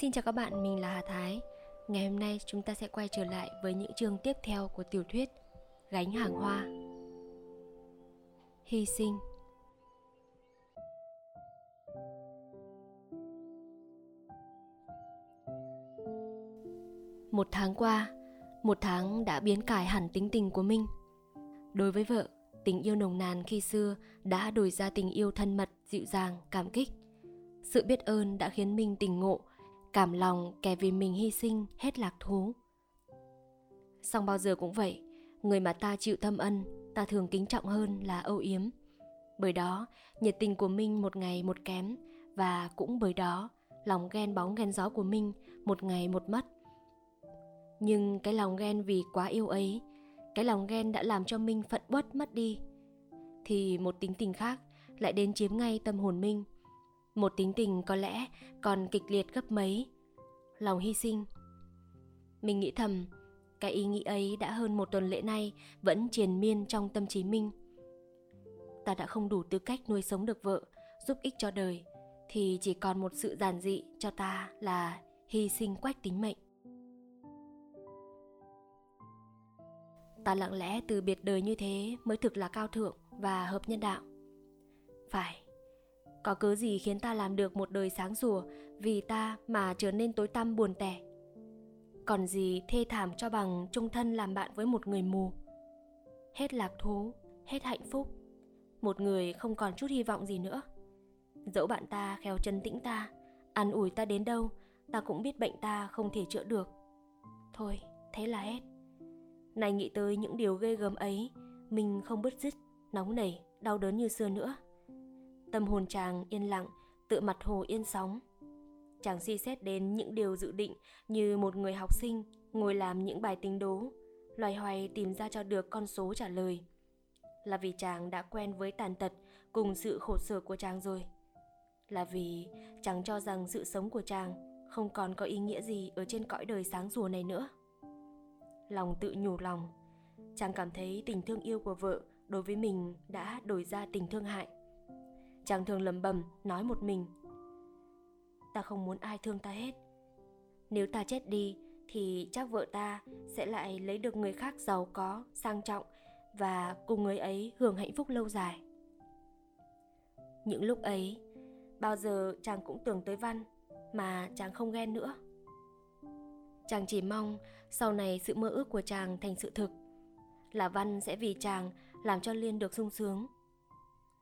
Xin chào các bạn, mình là Hà Thái. Ngày hôm nay chúng ta sẽ quay trở lại với những chương tiếp theo của tiểu thuyết Gánh hàng hoa. Hy sinh Một tháng qua, một tháng đã biến cải hẳn tính tình của mình. Đối với vợ, tình yêu nồng nàn khi xưa đã đổi ra tình yêu thân mật, dịu dàng, cảm kích. Sự biết ơn đã khiến mình tỉnh ngộ cảm lòng kẻ vì mình hy sinh hết lạc thú. Song bao giờ cũng vậy, người mà ta chịu thâm ân, ta thường kính trọng hơn là âu yếm. Bởi đó, nhiệt tình của minh một ngày một kém, và cũng bởi đó, lòng ghen bóng ghen gió của minh một ngày một mất. Nhưng cái lòng ghen vì quá yêu ấy, cái lòng ghen đã làm cho minh phận uất mất đi, thì một tính tình khác lại đến chiếm ngay tâm hồn minh một tính tình có lẽ còn kịch liệt gấp mấy. Lòng hy sinh. Mình nghĩ thầm, cái ý nghĩ ấy đã hơn một tuần lễ nay vẫn triền miên trong tâm trí minh ta đã không đủ tư cách nuôi sống được vợ, giúp ích cho đời, thì chỉ còn một sự giản dị cho ta là hy sinh quách tính mệnh. Ta lặng lẽ từ biệt đời như thế mới thực là cao thượng và hợp nhân đạo. Phải có cớ gì khiến ta làm được một đời sáng rùa vì ta mà trở nên tối tăm buồn tẻ? Còn gì thê thảm cho bằng chung thân làm bạn với một người mù? Hết lạc thú, hết hạnh phúc. Một người không còn chút hy vọng gì nữa. Dẫu bạn ta khéo chân tĩnh ta, an ủi ta đến đâu, ta cũng biết bệnh ta không thể chữa được. Thôi, thế là hết. Này nghĩ tới những điều ghê gớm ấy, mình không bứt rứt, nóng nảy, đau đớn như xưa nữa. Tâm hồn chàng yên lặng, tự mặt hồ yên sóng. Chàng suy xét đến những điều dự định như một người học sinh ngồi làm những bài tính đố, loài hoài tìm ra cho được con số trả lời. Là vì chàng đã quen với tàn tật cùng sự khổ sở của chàng rồi. Là vì chàng cho rằng sự sống của chàng không còn có ý nghĩa gì ở trên cõi đời sáng rùa này nữa. Lòng tự nhủ lòng, chàng cảm thấy tình thương yêu của vợ đối với mình đã đổi ra tình thương hại chàng thường lầm bầm nói một mình. Ta không muốn ai thương ta hết. Nếu ta chết đi, thì chắc vợ ta sẽ lại lấy được người khác giàu có, sang trọng và cùng người ấy hưởng hạnh phúc lâu dài. Những lúc ấy, bao giờ chàng cũng tưởng tới văn, mà chàng không ghen nữa. Chàng chỉ mong sau này sự mơ ước của chàng thành sự thực, là văn sẽ vì chàng làm cho liên được sung sướng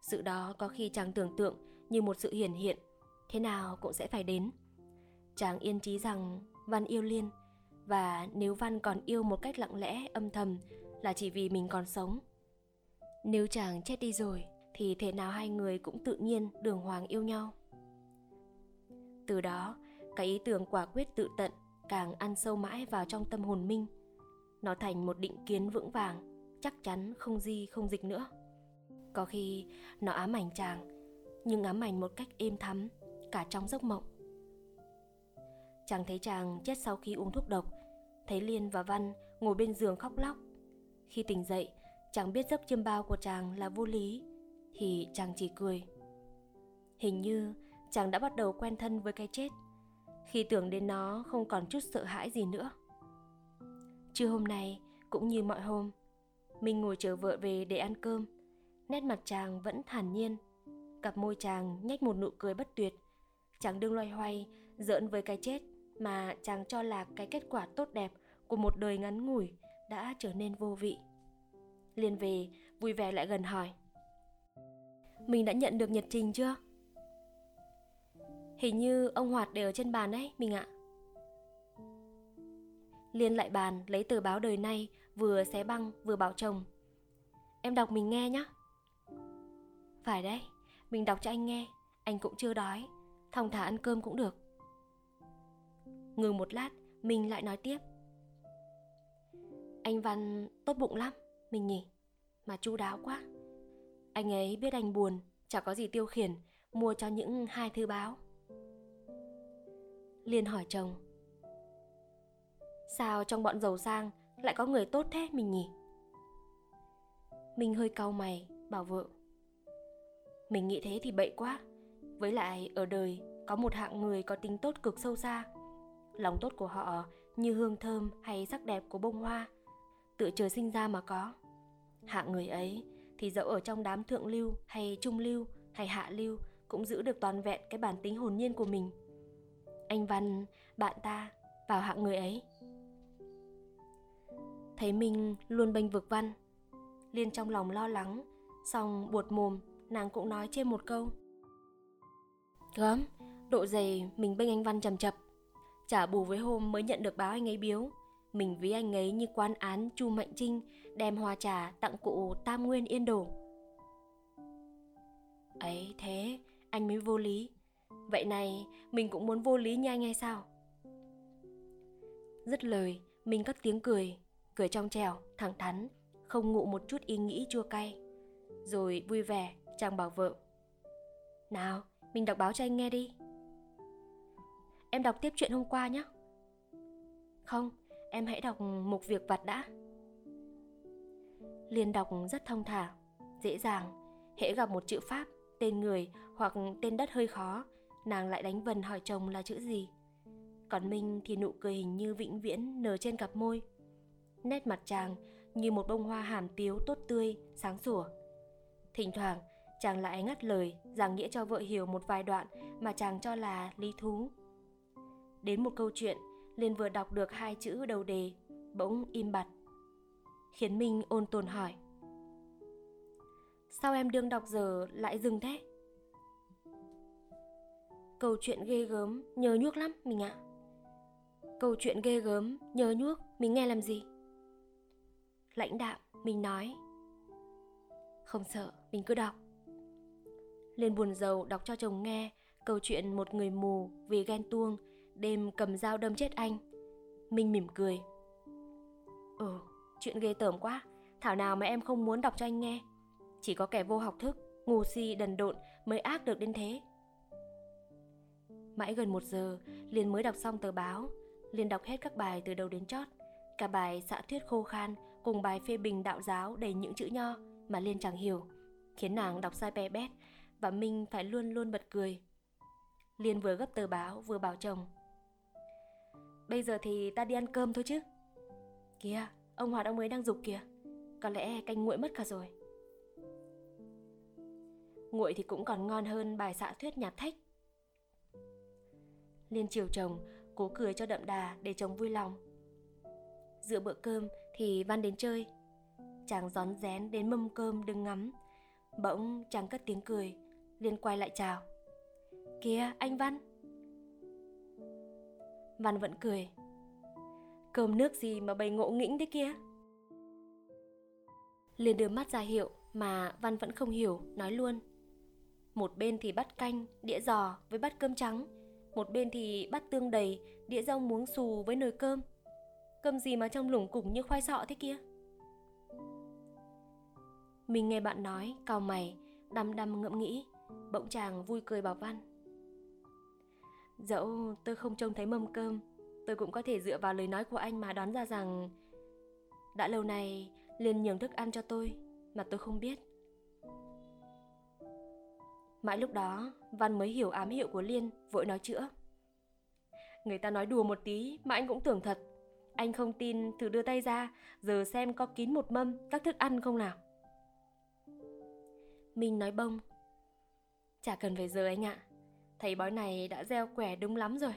sự đó có khi chàng tưởng tượng như một sự hiển hiện, thế nào cũng sẽ phải đến. Chàng yên trí rằng Văn yêu Liên, và nếu Văn còn yêu một cách lặng lẽ, âm thầm là chỉ vì mình còn sống. Nếu chàng chết đi rồi, thì thế nào hai người cũng tự nhiên đường hoàng yêu nhau. Từ đó, cái ý tưởng quả quyết tự tận càng ăn sâu mãi vào trong tâm hồn Minh. Nó thành một định kiến vững vàng, chắc chắn không di không dịch nữa. Có khi nó ám ảnh chàng, Nhưng ám ảnh một cách êm thắm, Cả trong giấc mộng. Chàng thấy chàng chết sau khi uống thuốc độc, Thấy Liên và Văn ngồi bên giường khóc lóc. Khi tỉnh dậy, Chàng biết giấc chiêm bao của chàng là vô lý, Thì chàng chỉ cười. Hình như chàng đã bắt đầu quen thân với cái chết, Khi tưởng đến nó không còn chút sợ hãi gì nữa. Trưa hôm nay, cũng như mọi hôm, Mình ngồi chờ vợ về để ăn cơm nét mặt chàng vẫn thản nhiên. Cặp môi chàng nhếch một nụ cười bất tuyệt. Chàng đương loay hoay, giỡn với cái chết mà chàng cho là cái kết quả tốt đẹp của một đời ngắn ngủi đã trở nên vô vị. Liên về, vui vẻ lại gần hỏi. Mình đã nhận được nhật trình chưa? Hình như ông hoạt để ở trên bàn đấy mình ạ. Liên lại bàn lấy tờ báo đời nay, vừa xé băng, vừa bảo chồng. Em đọc mình nghe nhé phải đấy, mình đọc cho anh nghe, anh cũng chưa đói, thong thả ăn cơm cũng được. Ngừng một lát, mình lại nói tiếp. Anh Văn tốt bụng lắm, mình nhỉ, mà chu đáo quá. Anh ấy biết anh buồn, chẳng có gì tiêu khiển, mua cho những hai thư báo. Liên hỏi chồng. Sao trong bọn giàu sang lại có người tốt thế mình nhỉ? Mình hơi cau mày, bảo vợ. Mình nghĩ thế thì bậy quá Với lại ở đời có một hạng người có tính tốt cực sâu xa Lòng tốt của họ như hương thơm hay sắc đẹp của bông hoa, tự trời sinh ra mà có. Hạng người ấy thì dẫu ở trong đám thượng lưu hay trung lưu hay hạ lưu cũng giữ được toàn vẹn cái bản tính hồn nhiên của mình. Anh Văn, bạn ta, vào hạng người ấy. Thấy mình luôn bênh vực Văn, Liên trong lòng lo lắng, xong buột mồm, nàng cũng nói trên một câu. Gớm, độ dày mình bênh anh Văn chầm chập. Trả bù với hôm mới nhận được báo anh ấy biếu. Mình ví anh ấy như quan án Chu Mạnh Trinh đem hoa trà tặng cụ Tam Nguyên Yên Đổ. Ấy thế, anh mới vô lý. Vậy này, mình cũng muốn vô lý như anh hay sao? Dứt lời, mình cất tiếng cười, cười trong trèo, thẳng thắn, không ngụ một chút ý nghĩ chua cay. Rồi vui vẻ, chàng bảo vợ. Nào, mình đọc báo cho anh nghe đi. Em đọc tiếp chuyện hôm qua nhé. Không, em hãy đọc mục việc vặt đã. Liên đọc rất thông thả, dễ dàng, hễ gặp một chữ Pháp, tên người hoặc tên đất hơi khó, nàng lại đánh vần hỏi chồng là chữ gì. Còn Minh thì nụ cười hình như vĩnh viễn nở trên cặp môi. Nét mặt chàng như một bông hoa hàm tiếu tốt tươi, sáng sủa. Thỉnh thoảng, chàng lại ngắt lời giảng nghĩa cho vợ hiểu một vài đoạn mà chàng cho là lý thú. Đến một câu chuyện, liền vừa đọc được hai chữ đầu đề, bỗng im bặt. Khiến Minh ôn tồn hỏi. Sao em đương đọc giờ lại dừng thế? Câu chuyện ghê gớm, nhớ nhuốc lắm mình ạ. À. Câu chuyện ghê gớm, nhớ nhuốc, mình nghe làm gì? Lãnh đạm, mình nói. Không sợ, mình cứ đọc. Lên buồn giàu đọc cho chồng nghe câu chuyện một người mù vì ghen tuông đêm cầm dao đâm chết anh. Minh mỉm cười. Ừ, chuyện ghê tởm quá, thảo nào mà em không muốn đọc cho anh nghe. Chỉ có kẻ vô học thức, ngu si đần độn mới ác được đến thế. Mãi gần một giờ, Liên mới đọc xong tờ báo. Liên đọc hết các bài từ đầu đến chót. Cả bài xã thuyết khô khan cùng bài phê bình đạo giáo đầy những chữ nho mà Liên chẳng hiểu, khiến nàng đọc sai bé bét và Minh phải luôn luôn bật cười. Liên vừa gấp tờ báo vừa bảo chồng. Bây giờ thì ta đi ăn cơm thôi chứ. Kìa, ông Hoạt ông ấy đang dục kìa. Có lẽ canh nguội mất cả rồi. Nguội thì cũng còn ngon hơn bài xạ thuyết nhạt thách. Liên chiều chồng, cố cười cho đậm đà để chồng vui lòng. Giữa bữa cơm thì Văn đến chơi. Chàng gión rén đến mâm cơm đừng ngắm. Bỗng chàng cất tiếng cười, Liên quay lại chào. Kìa, anh Văn. Văn vẫn cười. Cơm nước gì mà bày ngộ nghĩnh thế kia? Liên đưa mắt ra hiệu mà Văn vẫn không hiểu, nói luôn. Một bên thì bắt canh, đĩa giò với bát cơm trắng. Một bên thì bát tương đầy, đĩa rau muống xù với nồi cơm. Cơm gì mà trông lủng củng như khoai sọ thế kia? Mình nghe bạn nói, cau mày, đăm đăm ngẫm nghĩ, bỗng chàng vui cười bảo Văn. Dẫu tôi không trông thấy mâm cơm, tôi cũng có thể dựa vào lời nói của anh mà đoán ra rằng đã lâu nay Liên nhường thức ăn cho tôi mà tôi không biết. Mãi lúc đó, Văn mới hiểu ám hiệu của Liên, vội nói chữa. Người ta nói đùa một tí mà anh cũng tưởng thật. Anh không tin thử đưa tay ra, giờ xem có kín một mâm các thức ăn không nào. Minh nói bông. Chả cần phải giờ anh ạ, thầy bói này đã gieo quẻ đúng lắm rồi.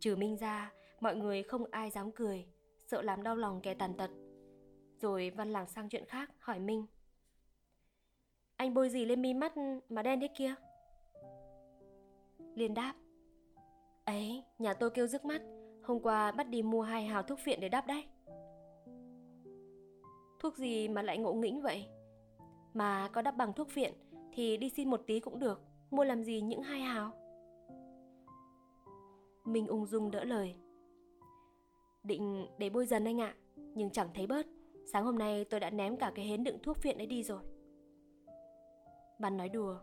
Trừ Minh ra, mọi người không ai dám cười, sợ làm đau lòng kẻ tàn tật. Rồi Văn làng sang chuyện khác, hỏi Minh. Anh bôi gì lên mi mắt mà đen thế kia? Liên đáp. Ấy, nhà tôi kêu rước mắt, hôm qua bắt đi mua hai hào thuốc phiện để đắp đấy. Thuốc gì mà lại ngộ nghĩnh vậy? Mà có đắp bằng thuốc phiện thì đi xin một tí cũng được, mua làm gì những hai hào? Minh ung dung đỡ lời. Định để bôi dần anh ạ, nhưng chẳng thấy bớt. Sáng hôm nay tôi đã ném cả cái hến đựng thuốc phiện ấy đi rồi. Bạn nói đùa.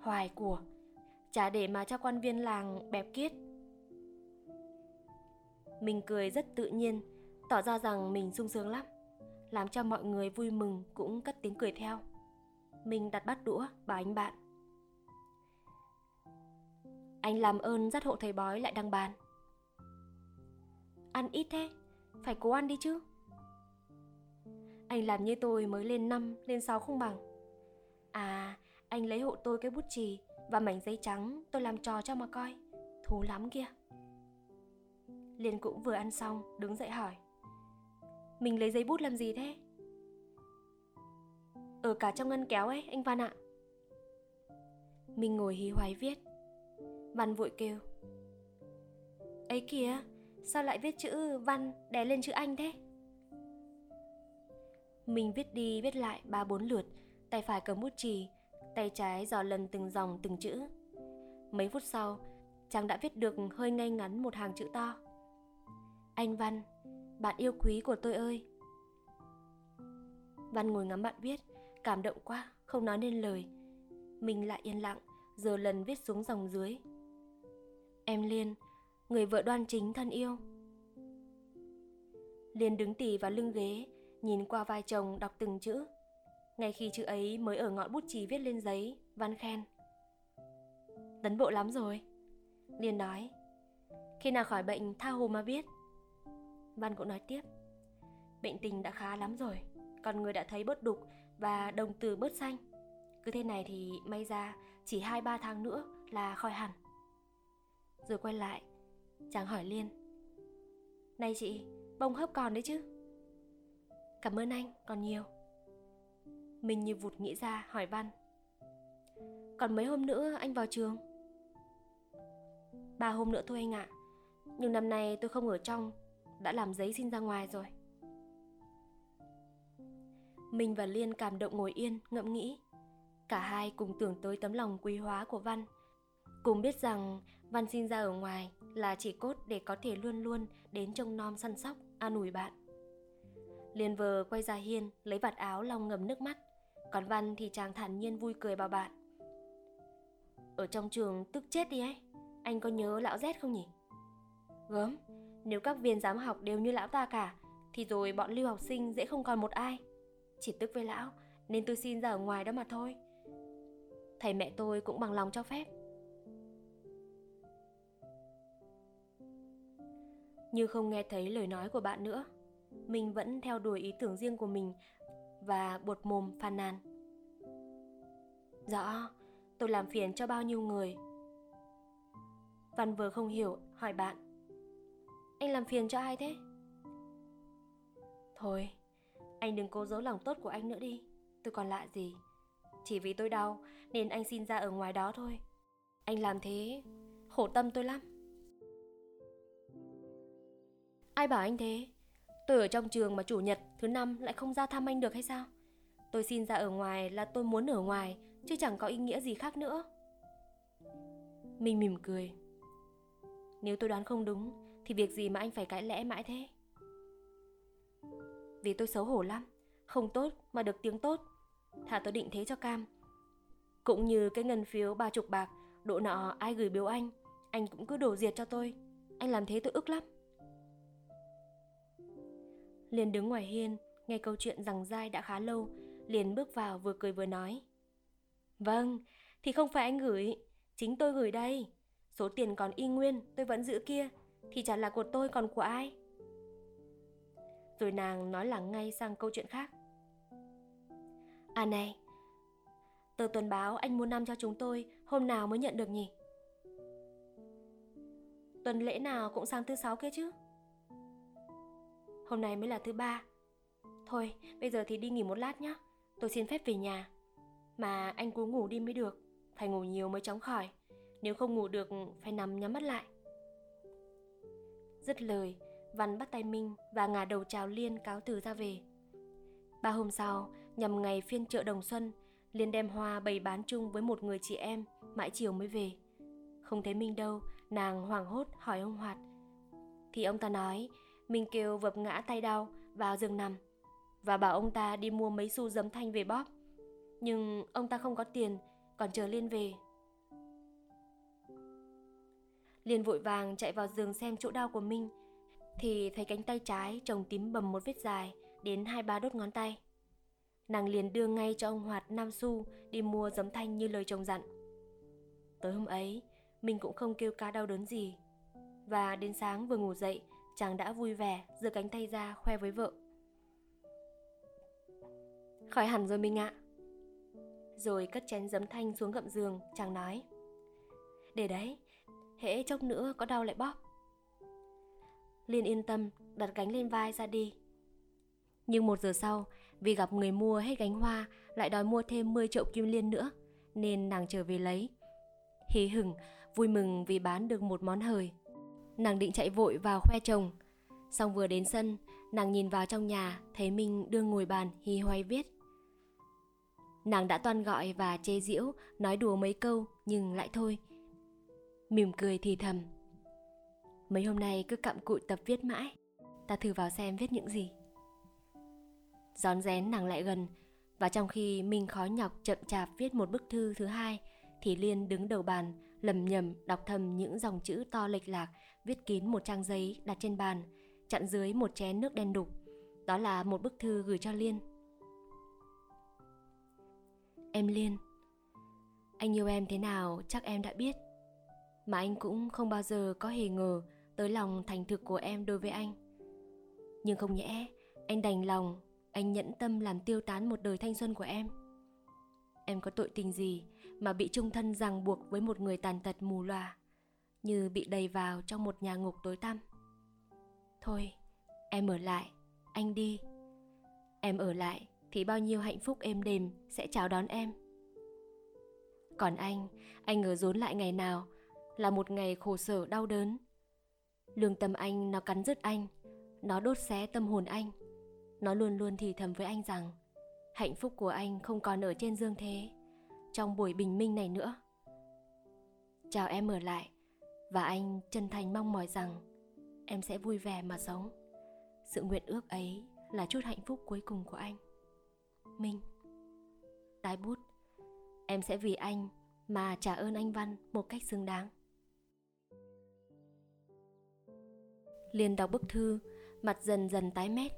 Hoài của, chả để mà cho quan viên làng bẹp kiết. Mình cười rất tự nhiên, tỏ ra rằng mình sung sướng lắm, làm cho mọi người vui mừng cũng cất tiếng cười theo. Mình đặt bát đũa bảo anh bạn. Anh làm ơn dắt hộ thầy bói lại đăng bàn. Ăn ít thế, phải cố ăn đi chứ. Anh làm như tôi mới lên 5, lên 6 không bằng. À, anh lấy hộ tôi cái bút chì và mảnh giấy trắng tôi làm trò cho mà coi. Thú lắm kia. Liên cũng vừa ăn xong, đứng dậy hỏi. Mình lấy giấy bút làm gì thế? Ở cả trong ngăn kéo ấy, anh Văn ạ. Mình ngồi hí hoái viết. Văn vội kêu. Ấy kìa, sao lại viết chữ Văn đè lên chữ Anh thế? Mình viết đi viết lại ba bốn lượt, tay phải cầm bút chì, tay trái dò lần từng dòng từng chữ. Mấy phút sau, chàng đã viết được hơi ngay ngắn một hàng chữ to. Anh Văn, bạn yêu quý của tôi ơi. Văn ngồi ngắm bạn viết, cảm động quá, không nói nên lời. Mình lại yên lặng, giờ lần viết xuống dòng dưới. Em Liên, người vợ đoan chính thân yêu. Liên đứng tì vào lưng ghế, nhìn qua vai chồng đọc từng chữ. Ngay khi chữ ấy mới ở ngọn bút chì viết lên giấy, Văn khen. Tấn bộ lắm rồi. Liên nói. Khi nào khỏi bệnh tha hồ mà viết. Văn cũng nói tiếp. Bệnh tình đã khá lắm rồi, còn người đã thấy bớt đục và đồng từ bớt xanh. Cứ thế này thì may ra chỉ 2-3 tháng nữa là khỏi hẳn. Rồi quay lại, chàng hỏi Liên. Này chị, bông hấp còn đấy chứ? Cảm ơn anh, còn nhiều. Mình như vụt nghĩ ra hỏi Văn. Còn mấy hôm nữa anh vào trường? Ba hôm nữa thôi anh ạ. Nhưng năm nay tôi không ở trong, đã làm giấy xin ra ngoài rồi. Mình và Liên cảm động ngồi yên, ngẫm nghĩ. Cả hai cùng tưởng tới tấm lòng quý hóa của Văn. Cùng biết rằng Văn xin ra ở ngoài là chỉ cốt để có thể luôn luôn đến trông nom săn sóc, an ủi bạn. Liên vờ quay ra hiên, lấy vạt áo lau ngầm nước mắt. Còn Văn thì chàng thản nhiên vui cười bảo bạn. Ở trong trường tức chết đi ấy, anh có nhớ lão Z không nhỉ? Gớm, nếu các viên giám học đều như lão ta cả, thì rồi bọn lưu học sinh dễ không còn một ai. Chỉ tức với lão, nên tôi xin ra ở ngoài đó mà thôi. Thầy mẹ tôi cũng bằng lòng cho phép. Như không nghe thấy lời nói của bạn nữa, mình vẫn theo đuổi ý tưởng riêng của mình và buột mồm phàn nàn. Rõ, tôi làm phiền cho bao nhiêu người. Văn vừa không hiểu, hỏi bạn. Anh làm phiền cho ai thế? Thôi, anh đừng cố giấu lòng tốt của anh nữa đi. Tôi còn lạ gì. Chỉ vì tôi đau nên anh xin ra ở ngoài đó thôi. Anh làm thế, khổ tâm tôi lắm. Ai bảo anh thế? Tôi ở trong trường mà chủ nhật thứ năm lại không ra thăm anh được hay sao? Tôi xin ra ở ngoài là tôi muốn ở ngoài, chứ chẳng có ý nghĩa gì khác nữa. Mình mỉm cười. Nếu tôi đoán không đúng, thì việc gì mà anh phải cãi lẽ mãi thế? Vì tôi xấu hổ lắm, không tốt mà được tiếng tốt. Thà tôi định thế cho cam. Cũng như cái ngân phiếu ba chục bạc, độ nọ ai gửi biếu anh, anh cũng cứ đổ diệt cho tôi. Anh làm thế tôi ức lắm liền đứng ngoài hiên, nghe câu chuyện rằng dai đã khá lâu, liền bước vào vừa cười vừa nói. Vâng, thì không phải anh gửi, chính tôi gửi đây. Số tiền còn y nguyên, tôi vẫn giữ kia, thì chả là của tôi còn của ai. Rồi nàng nói là ngay sang câu chuyện khác. À này, tờ tuần báo anh mua năm cho chúng tôi hôm nào mới nhận được nhỉ? Tuần lễ nào cũng sang thứ sáu kia chứ? Hôm nay mới là thứ ba Thôi bây giờ thì đi nghỉ một lát nhé Tôi xin phép về nhà Mà anh cứ ngủ đi mới được Phải ngủ nhiều mới chóng khỏi Nếu không ngủ được phải nằm nhắm mắt lại Dứt lời Văn bắt tay Minh và ngả đầu chào Liên cáo từ ra về. Ba hôm sau Nhằm ngày phiên chợ Đồng Xuân Liên đem hoa bày bán chung với một người chị em Mãi chiều mới về. Không thấy Minh đâu Nàng hoảng hốt hỏi ông Hoạt. Thì ông ta nói Minh kêu vập ngã tay đau vào giường nằm. Và bảo ông ta đi mua mấy xu giấm thanh về bóp. Nhưng ông ta không có tiền, còn chờ Liên về. Liên vội vàng chạy vào giường xem chỗ đau của Minh thì thấy cánh tay trái chồng tím bầm một vết dài đến hai ba đốt ngón tay. Nàng liền đưa ngay cho ông Hoạt Nam xu đi mua giấm thanh như lời chồng dặn. Tới hôm ấy, mình cũng không kêu ca đau đớn gì. Và đến sáng vừa ngủ dậy, chàng đã vui vẻ giơ cánh tay ra khoe với vợ. Khỏi hẳn rồi Minh ạ. Rồi cất chén giấm thanh xuống gậm giường, chàng nói. Để đấy, hễ chốc nữa có đau lại bóp. Liên yên tâm, đặt gánh lên vai ra đi. Nhưng một giờ sau, vì gặp người mua hết gánh hoa, lại đòi mua thêm 10 chậu kim liên nữa, nên nàng trở về lấy. Hí hửng, vui mừng vì bán được một món hời. Nàng định chạy vội vào khoe chồng. Xong vừa đến sân, nàng nhìn vào trong nhà, thấy Minh đương ngồi bàn hí hoay viết. Nàng đã toan gọi và chê giễu, nói đùa mấy câu, nhưng lại thôi. Mỉm cười thì thầm. Mấy hôm nay cứ cặm cụi tập viết mãi, ta thử vào xem viết những gì. Gión rén nàng lại gần, và trong khi Minh khó nhọc chậm chạp viết một bức thư thứ hai, thì Liên đứng đầu bàn, lầm nhầm đọc thầm những dòng chữ to lệch lạc, viết kín một trang giấy đặt trên bàn, chặn dưới một chén nước đen đục. Đó là một bức thư gửi cho Liên. Em Liên, anh yêu em thế nào chắc em đã biết. Mà anh cũng không bao giờ có hề ngờ tới lòng thành thực của em đối với anh. Nhưng không nhẽ anh đành lòng, anh nhẫn tâm làm tiêu tán một đời thanh xuân của em. Em có tội tình gì mà bị trung thân ràng buộc với một người tàn tật mù loà, như bị đầy vào trong một nhà ngục tối tăm. Thôi, em ở lại, anh đi. Em ở lại thì bao nhiêu hạnh phúc êm đềm sẽ chào đón em. Còn anh, anh ở rốn lại ngày nào là một ngày khổ sở đau đớn. Lương tâm anh nó cắn rứt anh, nó đốt xé tâm hồn anh. Nó luôn luôn thì thầm với anh rằng hạnh phúc của anh không còn ở trên dương thế, trong buổi bình minh này nữa. Chào em ở lại và anh chân thành mong mỏi rằng em sẽ vui vẻ mà sống. Sự nguyện ước ấy là chút hạnh phúc cuối cùng của anh. Minh Tái bút Em sẽ vì anh mà trả ơn anh Văn một cách xứng đáng Liên đọc bức thư Mặt dần dần tái mét.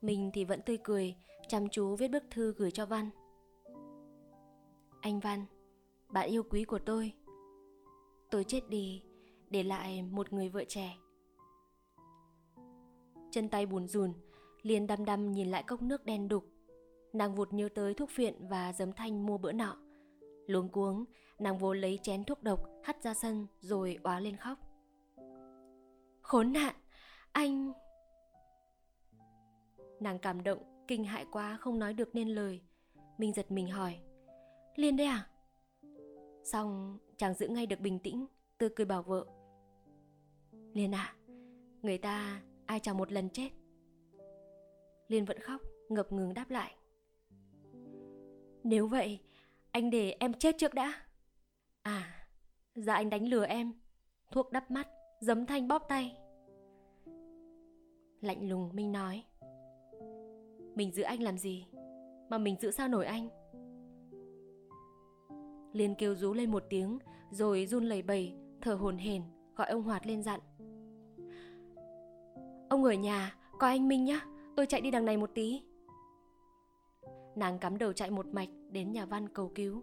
Mình thì vẫn tươi cười Chăm chú viết bức thư gửi cho Văn. Anh Văn Bạn yêu quý của tôi. Tôi chết đi Để lại một người vợ trẻ. Chân tay buồn rùn liền đăm đăm nhìn lại cốc nước đen đục. Nàng vụt nhớ tới thuốc phiện và giấm thanh mua bữa nọ. Luống cuống, nàng vô lấy chén thuốc độc hắt ra sân rồi oá lên khóc. Khốn nạn, anh... Nàng cảm động, kinh hại quá không nói được nên lời Minh giật mình hỏi Liên đấy à? Xong chàng giữ ngay được bình tĩnh Tươi cười bảo vợ Liên à Người ta ai chào một lần chết Liên vẫn khóc Ngập ngừng đáp lại nếu vậy, anh để em chết trước đã. À, dạ anh đánh lừa em. Thuốc đắp mắt, giấm thanh bóp tay. Lạnh lùng Minh nói. Mình giữ anh làm gì? Mà mình giữ sao nổi anh? Liên kêu rú lên một tiếng, rồi run lẩy bẩy, thở hồn hển, gọi ông Hoạt lên dặn. Ông ở nhà, coi anh Minh nhá, tôi chạy đi đằng này một tí. Nàng cắm đầu chạy một mạch đến nhà văn cầu cứu